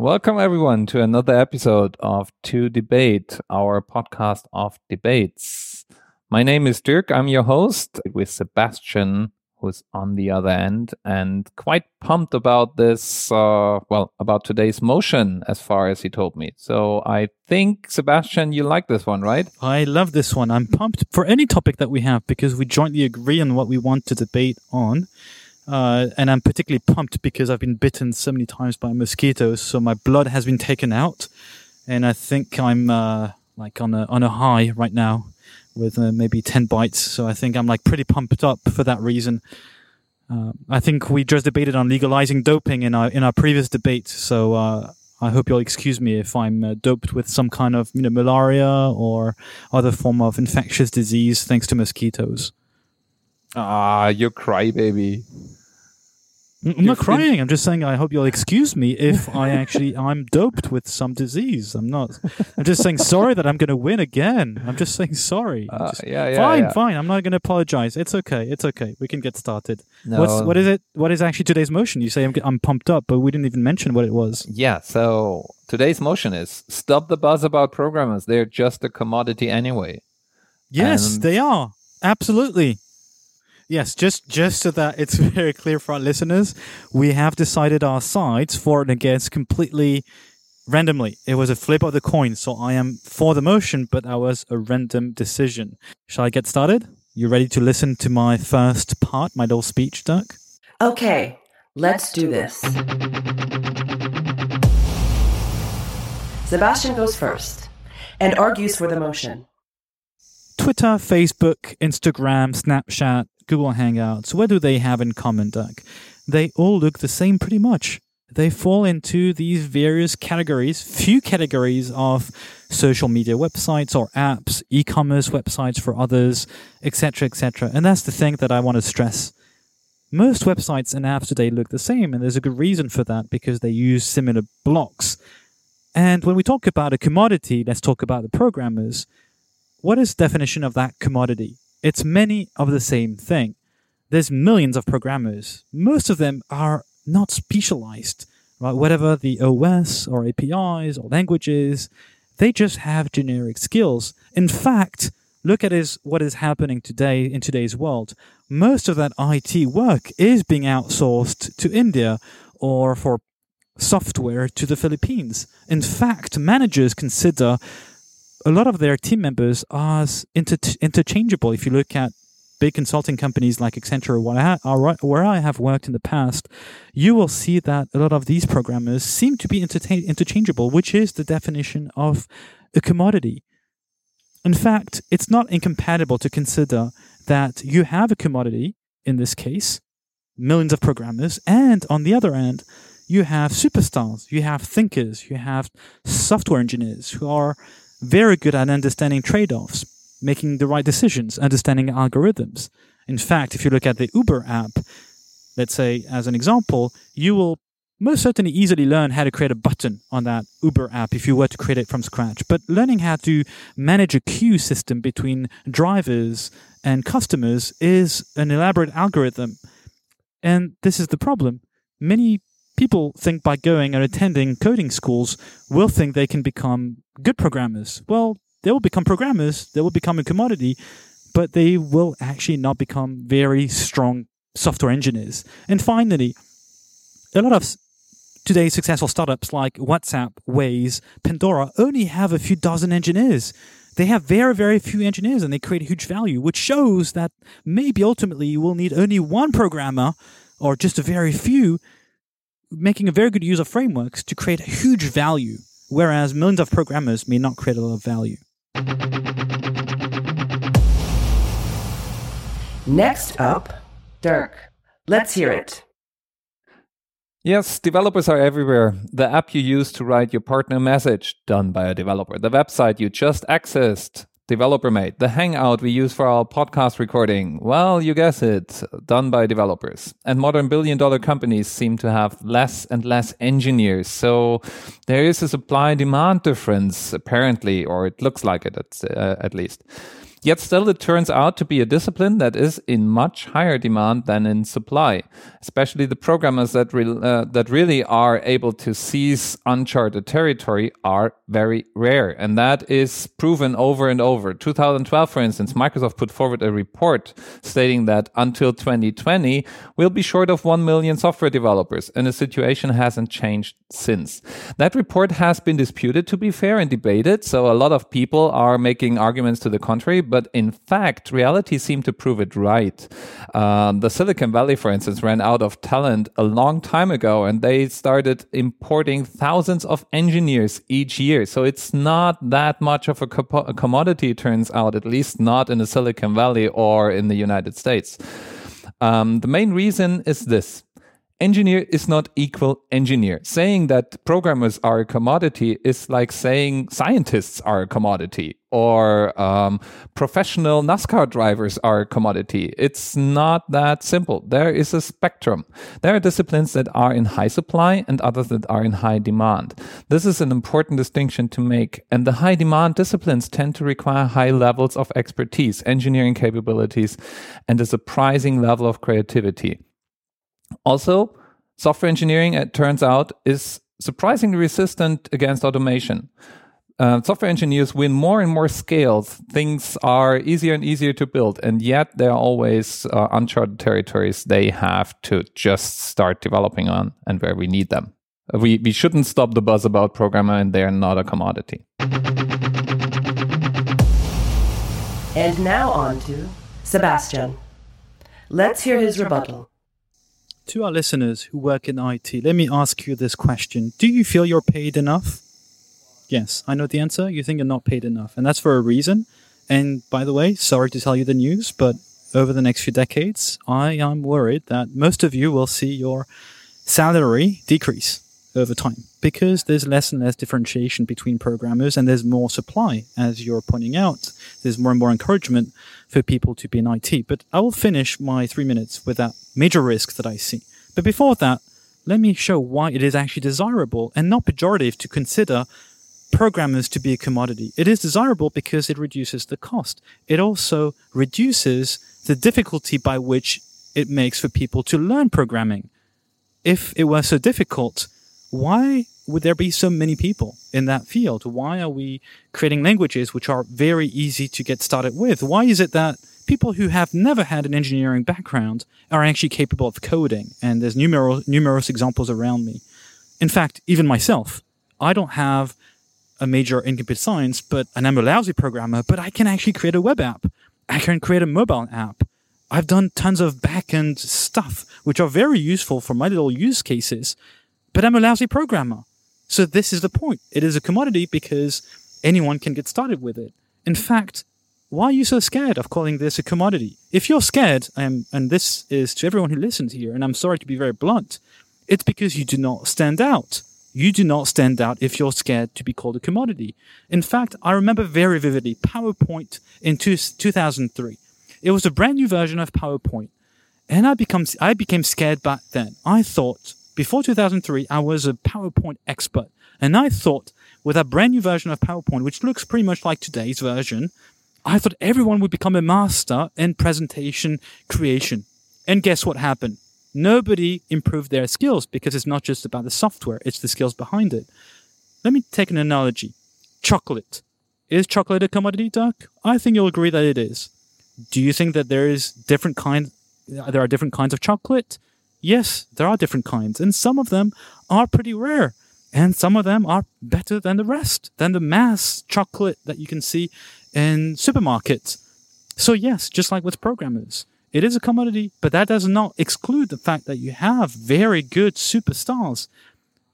Welcome, everyone, to another episode of To Debate, our podcast of debates. My name is Dirk. I'm your host with Sebastian, who's on the other end, and quite pumped about this, uh, well, about today's motion, as far as he told me. So I think, Sebastian, you like this one, right? I love this one. I'm pumped for any topic that we have because we jointly agree on what we want to debate on. Uh, and I'm particularly pumped because I've been bitten so many times by mosquitoes, so my blood has been taken out, and I think I'm uh, like on a on a high right now with uh, maybe ten bites. So I think I'm like pretty pumped up for that reason. Uh, I think we just debated on legalizing doping in our in our previous debate, so uh, I hope you'll excuse me if I'm uh, doped with some kind of you know malaria or other form of infectious disease thanks to mosquitoes. Ah, you crybaby. I'm not crying. I'm just saying I hope you'll excuse me if I actually I'm doped with some disease. I'm not. I'm just saying sorry that I'm going to win again. I'm just saying sorry. Uh, Just- yeah, yeah, fine, yeah. fine. I'm not going to apologize. It's okay. It's okay. We can get started. No. What's what is it? What is actually today's motion? You say I'm, I'm pumped up, but we didn't even mention what it was. Yeah, so today's motion is stop the buzz about programmers. They're just a commodity anyway. Yes, And- they are. Absolutely. Yes, just just so that it's very clear for our listeners, we have decided our sides for and against completely randomly. It was a flip of the coin, so I am for the motion, but that was a random decision. Shall I get started? You ready to listen to my first part, my little speech, Dirk? Okay, let's do this. Sebastian goes first and argues for the motion. Twitter, Facebook, Instagram, Snapchat, Google Hangouts, what do they have in common, Doug? They all look the same pretty much. They fall into these various categories, few categories of social media websites or apps, e-commerce websites for others, etc., etc. And that's the thing that I want to stress. Most websites and apps today look the same, and there's a good reason for that because they use similar blocks. And when we talk about a commodity, let's talk about the programmers what is the definition of that commodity? It's many of the same thing. There's millions of programmers. Most of them are not specialized, right? Whatever the OS or APIs or languages, they just have generic skills. In fact, look at is what is happening today in today's world. Most of that IT work is being outsourced to India or for software to the Philippines. In fact, managers consider a lot of their team members are inter- interchangeable. If you look at big consulting companies like Accenture, or where I have worked in the past, you will see that a lot of these programmers seem to be interta- interchangeable, which is the definition of a commodity. In fact, it's not incompatible to consider that you have a commodity, in this case, millions of programmers, and on the other end, you have superstars, you have thinkers, you have software engineers who are very good at understanding trade offs, making the right decisions, understanding algorithms. In fact, if you look at the Uber app, let's say as an example, you will most certainly easily learn how to create a button on that Uber app if you were to create it from scratch. But learning how to manage a queue system between drivers and customers is an elaborate algorithm. And this is the problem. Many people think by going and attending coding schools will think they can become good programmers. Well, they will become programmers, they will become a commodity, but they will actually not become very strong software engineers. And finally, a lot of today's successful startups like WhatsApp, Waze, Pandora only have a few dozen engineers. They have very, very few engineers and they create huge value, which shows that maybe ultimately you will need only one programmer or just a very few making a very good use of frameworks to create a huge value, whereas millions of programmers may not create a lot of value. Next up, Dirk. Let's hear it. Yes, developers are everywhere. The app you use to write your partner message, done by a developer. The website you just accessed, developer made. The Hangout we use for our podcast recording, well, you guess it, done by developers. And modern billion dollar companies seem to have less and less engineers. So there is a supply demand difference, apparently, or it looks like it at, uh, at least. Yet still, it turns out to be a discipline that is in much higher demand than in supply. Especially the programmers that re- uh, that really are able to seize uncharted territory are very rare, and that is proven over and over. 2012, for instance, Microsoft put forward a report stating that until 2020, we'll be short of one million software developers, and the situation hasn't changed since. That report has been disputed, to be fair, and debated. So a lot of people are making arguments to the contrary but in fact, reality seemed to prove it right. Um, the Silicon Valley, for instance, ran out of talent a long time ago and they started importing thousands of engineers each year. So it's not that much of a, co- a commodity, turns out, at least not in the Silicon Valley or in the United States. Um, the main reason is this engineer is not equal engineer. Saying that programmers are a commodity is like saying scientists are a commodity or um, professional NASCAR drivers are a commodity. It's not that simple. There is a spectrum. There are disciplines that are in high supply and others that are in high demand. This is an important distinction to make. And the high demand disciplines tend to require high levels of expertise, engineering capabilities, and a surprising level of creativity. Also, software engineering, it turns out, is surprisingly resistant against automation. Uh, software engineers win more and more scales. Things are easier and easier to build, and yet there are always uh, uncharted territories they have to just start developing on and where we need them. We, we shouldn't stop the buzz about programmer, and they're not a commodity. And now on to Sebastian. Let's hear his rebuttal. To our listeners who work in IT, let me ask you this question Do you feel you're paid enough? Yes, I know the answer. You think you're not paid enough. And that's for a reason. And by the way, sorry to tell you the news, but over the next few decades, I am worried that most of you will see your salary decrease over time because there's less and less differentiation between programmers and there's more supply, as you're pointing out. There's more and more encouragement for people to be in IT. But I will finish my three minutes with that major risk that I see. But before that, let me show why it is actually desirable and not pejorative to consider programmers to be a commodity. It is desirable because it reduces the cost. It also reduces the difficulty by which it makes for people to learn programming. If it were so difficult, why would there be so many people in that field? Why are we creating languages which are very easy to get started with? Why is it that people who have never had an engineering background are actually capable of coding? And there's numerous, numerous examples around me. In fact, even myself, I don't have a major in computer science, but and I'm a lousy programmer, but I can actually create a web app. I can create a mobile app. I've done tons of backend stuff, which are very useful for my little use cases, but I'm a lousy programmer. So this is the point. It is a commodity because anyone can get started with it. In fact, why are you so scared of calling this a commodity? If you're scared, um, and this is to everyone who listens here, and I'm sorry to be very blunt, it's because you do not stand out. You do not stand out if you're scared to be called a commodity. In fact, I remember very vividly PowerPoint in two, 2003. It was a brand new version of PowerPoint. And I, become, I became scared back then. I thought, before 2003, I was a PowerPoint expert. And I thought, with a brand new version of PowerPoint, which looks pretty much like today's version, I thought everyone would become a master in presentation creation. And guess what happened? nobody improved their skills because it's not just about the software, it's the skills behind it. Let me take an analogy. Chocolate. Is chocolate a commodity, Doug? I think you'll agree that it is. Do you think that there is different kind there are different kinds of chocolate? Yes, there are different kinds, and some of them are pretty rare, and some of them are better than the rest, than the mass chocolate that you can see in supermarkets. So yes, just like with programmers, it is a commodity, but that does not exclude the fact that you have very good superstars.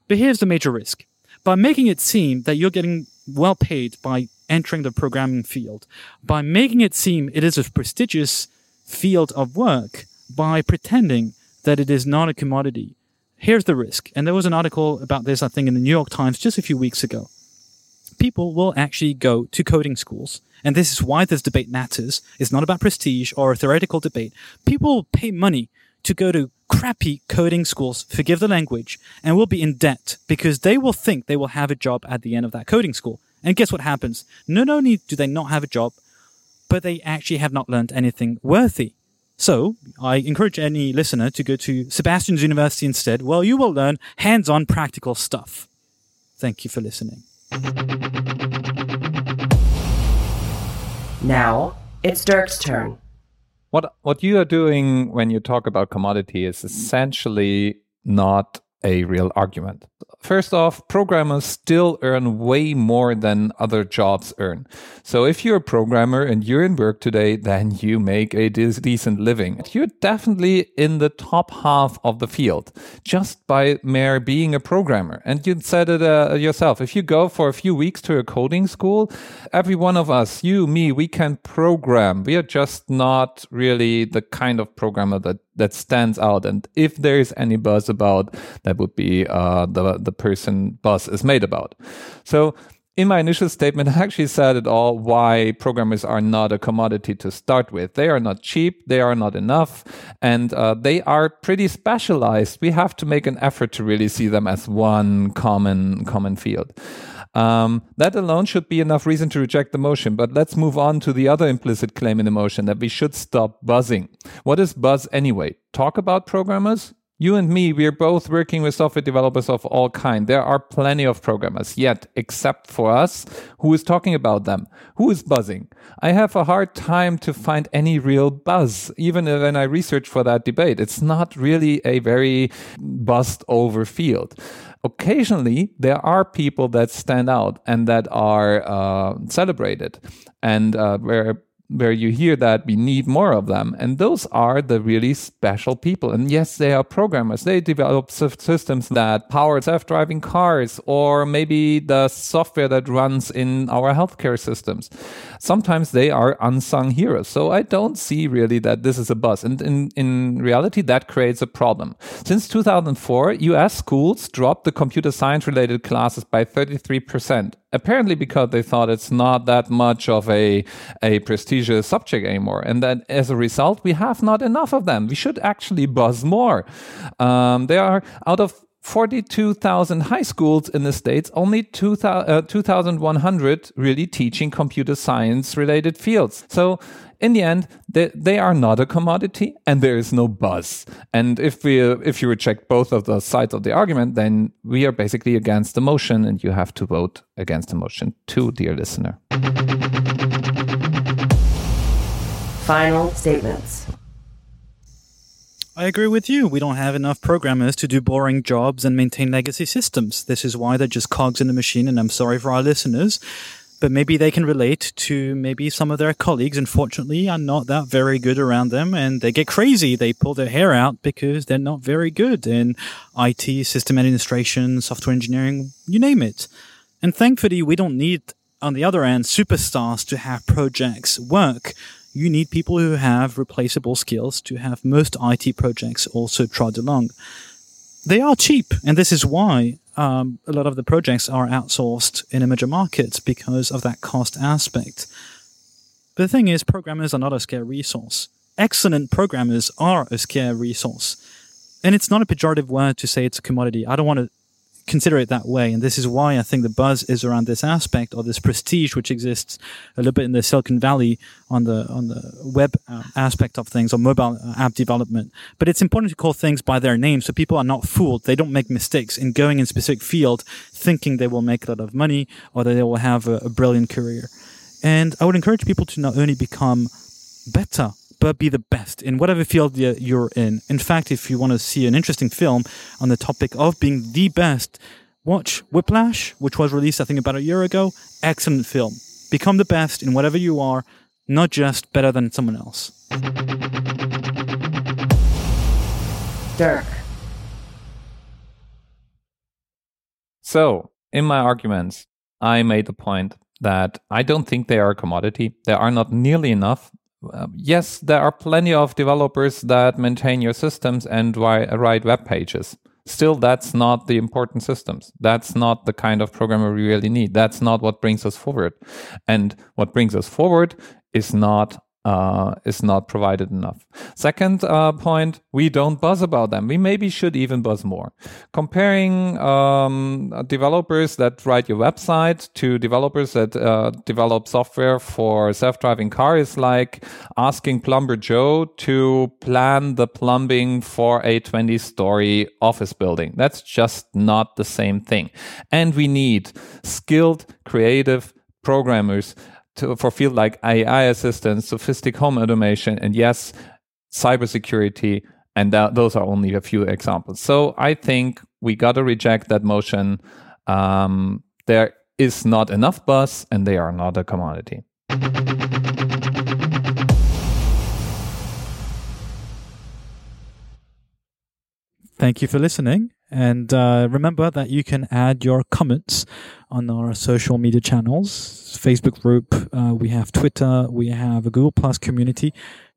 But here's the major risk. By making it seem that you're getting well paid by entering the programming field, by making it seem it is a prestigious field of work, by pretending that it is not a commodity, here's the risk. And there was an article about this, I think, in the New York Times just a few weeks ago. People will actually go to coding schools and this is why this debate matters. It's not about prestige or a theoretical debate. People pay money to go to crappy coding schools, forgive the language, and will be in debt because they will think they will have a job at the end of that coding school. And guess what happens? Not only do they not have a job, but they actually have not learned anything worthy. So I encourage any listener to go to Sebastian's University instead. Well, you will learn hands-on practical stuff. Thank you for listening. Now, it's Dirk's turn. What what you are doing when you talk about commodity is essentially not a real argument. First off, programmers still earn way more than other jobs earn. So if you're a programmer and you're in work today, then you make a decent living. You're definitely in the top half of the field just by mere being a programmer. And you said it uh, yourself. If you go for a few weeks to a coding school, every one of us, you, me, we can program. We are just not really the kind of programmer that that stands out. And if there is any buzz about, that would be uh, the the person buzz is made about. So in my initial statement, I actually said it all why programmers are not a commodity to start with. They are not cheap, they are not enough, and uh, they are pretty specialized. We have to make an effort to really see them as one common common field. Um, that alone should be enough reason to reject the motion. But let's move on to the other implicit claim in the motion that we should stop buzzing. What is buzz anyway? Talk about programmers? You and me, we are both working with software developers of all kind. There are plenty of programmers, yet, except for us, who is talking about them? Who is buzzing? I have a hard time to find any real buzz, even when I research for that debate. It's not really a very buzzed over field occasionally there are people that stand out and that are uh, celebrated. And uh, where where you hear that we need more of them. And those are the really special people. And yes, they are programmers. They develop systems that power self-driving cars or maybe the software that runs in our healthcare systems. Sometimes they are unsung heroes. So I don't see really that this is a buzz. And in, in reality, that creates a problem. Since 2004, US schools dropped the computer science related classes by 33% apparently because they thought it's not that much of a, a prestigious subject anymore. And that as a result, we have not enough of them. We should actually buzz more. Um, there are out of 42,000 high schools in the States, only 2,100 uh, really teaching computer science related fields. So in the end, they, they are not a commodity and there is no buzz. And if we, if you reject both of the sides of the argument, then we are basically against the motion and you have to vote against the motion too, dear listener. Final statements. I agree with you. We don't have enough programmers to do boring jobs and maintain legacy systems. This is why they're just cogs in the machine, and I'm sorry for our listeners but maybe they can relate to maybe some of their colleagues. Unfortunately, are not that very good around them, and they get crazy. They pull their hair out because they're not very good in IT, system administration, software engineering, you name it. And thankfully, we don't need, on the other end, superstars to have projects work. You need people who have replaceable skills to have most IT projects also trod along. They are cheap, and this is why um, a lot of the projects are outsourced in major market because of that cost aspect. But the thing is, programmers are not a scarce resource. Excellent programmers are a scarce resource. And it's not a pejorative word to say it's a commodity. I don't want to consider it that way. And this is why I think the buzz is around this aspect or this prestige, which exists a little bit in the Silicon Valley on the on the web uh, aspect of things or mobile uh, app development. But it's important to call things by their name so people are not fooled. They don't make mistakes in going in specific field thinking they will make a lot of money or that they will have a, a brilliant career. And I would encourage people to not only become better but be the best in whatever field you're in. In fact, if you want to see an interesting film on the topic of being the best, watch Whiplash, which was released, I think, about a year ago. Excellent film. Become the best in whatever you are, not just better than someone else. Dirk. So, in my arguments, I made the point that I don't think they are a commodity. There are not nearly enough uh, yes, there are plenty of developers that maintain your systems and write web pages. Still, that's not the important systems. That's not the kind of programmer we really need. That's not what brings us forward. And what brings us forward is not uh, is not provided enough. Second uh, point, we don't buzz about them. We maybe should even buzz more. Comparing um, developers that write your website to developers that uh, develop software for self-driving car is like asking plumber Joe to plan the plumbing for a 20-story office building. That's just not the same thing. And we need skilled, creative programmers to, for field like AI assistance, sophisticated home automation, and yes, cybersecurity. And that, those are only a few examples. So I think we got to reject that motion. Um, there is not enough buzz, and they are not a commodity. Thank you for listening. And uh, remember that you can add your comments on our social media channels, Facebook group, uh, we have Twitter, we have a Google Plus community.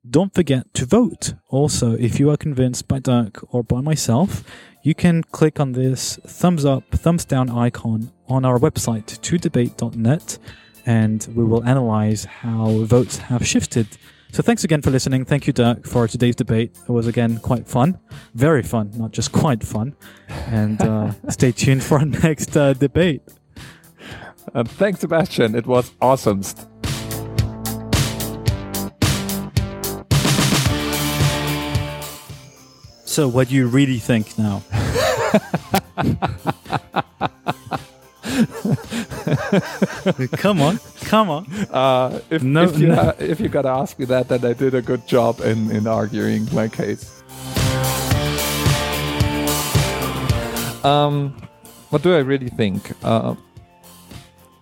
Don't forget to vote. Also, if you are convinced by Dirk or by myself, you can click on this thumbs up, thumbs down icon on our website, todebate.net, and we will analyze how votes have shifted so thanks again for listening. Thank you, Dirk, for today's debate. It was again quite fun, very fun, not just quite fun. And uh, stay tuned for our next uh, debate. Uh, thanks, Sebastian. It was awesome. So, what do you really think now? come on, come on. Uh, if, no, if, you no. ha- if you gotta ask me that, then I did a good job in, in arguing my case. Um, what do I really think? Uh,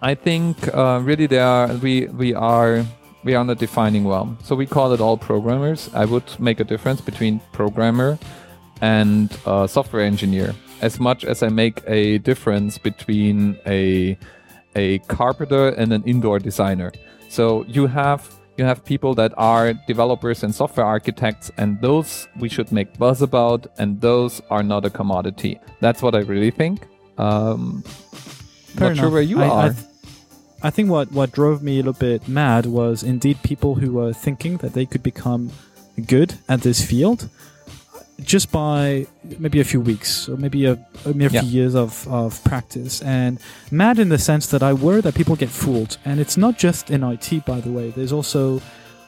I think uh, really there are, we we are we are not defining well. So we call it all programmers. I would make a difference between programmer and software engineer as much as I make a difference between a a carpenter and an indoor designer. So you have you have people that are developers and software architects, and those we should make buzz about, and those are not a commodity. That's what I really think. Um, not enough. sure where you I, are. I, th- I think what, what drove me a little bit mad was indeed people who were thinking that they could become good at this field just by maybe a few weeks or maybe a, a mere yeah. few years of, of practice and mad in the sense that I worry that people get fooled. And it's not just in IT, by the way. There's also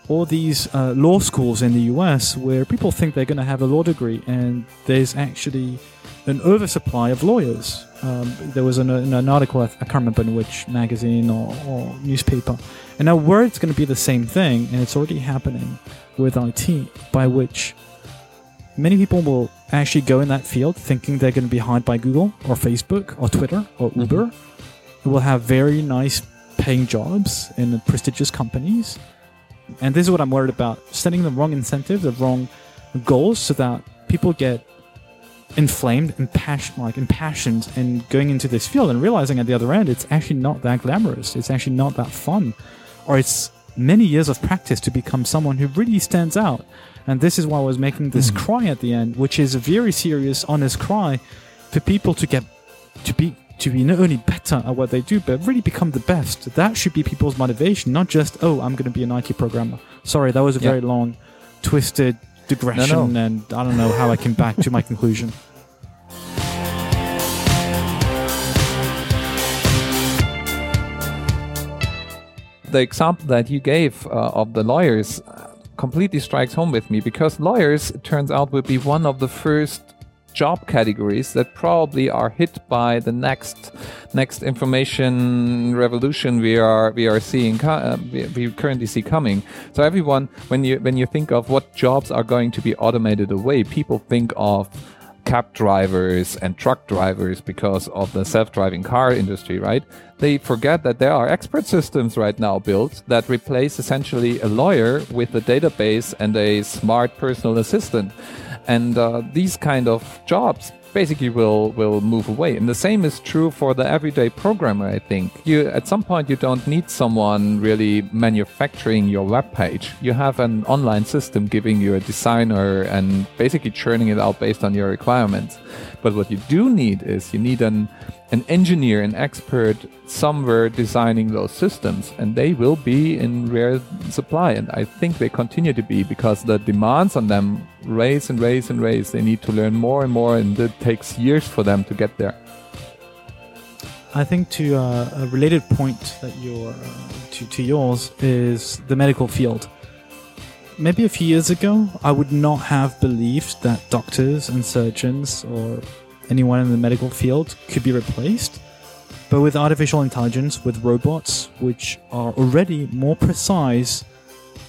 all these uh, law schools in the US where people think they're going to have a law degree and there's actually an oversupply of lawyers. Um, there was an, an, article, I can't remember in which magazine or, or newspaper. And now, where it's going to be the same thing, and it's already happening with IT, by which many people will actually go in that field thinking they're going to be hired by Google or Facebook or Twitter or mm-hmm. Uber, mm-hmm. who will have very nice paying jobs in prestigious companies. And this is what I'm worried about setting the wrong incentives, the wrong goals, so that people get inflamed and passion, like impassioned and going into this field and realizing at the other end it's actually not that glamorous. It's actually not that fun. Or it's many years of practice to become someone who really stands out and this is why I was making this mm. cry at the end, which is a very serious, honest cry for people to get to be to be not only better at what they do, but really become the best. That should be people's motivation, not just oh, I'm going to be an IT programmer. Sorry, that was a yeah. very long, twisted digression, no, no. and I don't know how I came back to my conclusion. The example that you gave uh, of the lawyers completely strikes home with me because lawyers, it turns out, will be one of the first job categories that probably are hit by the next next information revolution we are we are seeing uh, we currently see coming so everyone when you when you think of what jobs are going to be automated away people think of cab drivers and truck drivers because of the self-driving car industry, right? They forget that there are expert systems right now built that replace essentially a lawyer with a database and a smart personal assistant. And uh, these kind of jobs basically will will move away. And the same is true for the everyday programmer. I think you at some point you don't need someone really manufacturing your web page. You have an online system giving you a designer and basically churning it out based on your requirements. But what you do need is you need an an engineer, an expert somewhere designing those systems, and they will be in rare supply. And I think they continue to be because the demands on them raise and raise and raise. They need to learn more and more, and it takes years for them to get there. I think to uh, a related point that you're uh, to, to yours is the medical field. Maybe a few years ago, I would not have believed that doctors and surgeons or anyone in the medical field could be replaced. But with artificial intelligence, with robots, which are already more precise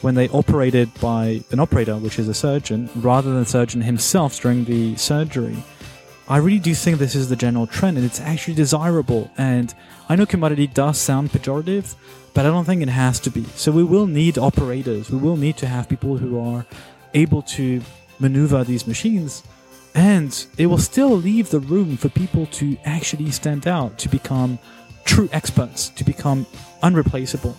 when they operated by an operator, which is a surgeon, rather than the surgeon himself during the surgery, I really do think this is the general trend and it's actually desirable. And I know commodity does sound pejorative, but I don't think it has to be. So we will need operators, we will need to have people who are able to maneuver these machines. And it will still leave the room for people to actually stand out, to become true experts, to become unreplaceable.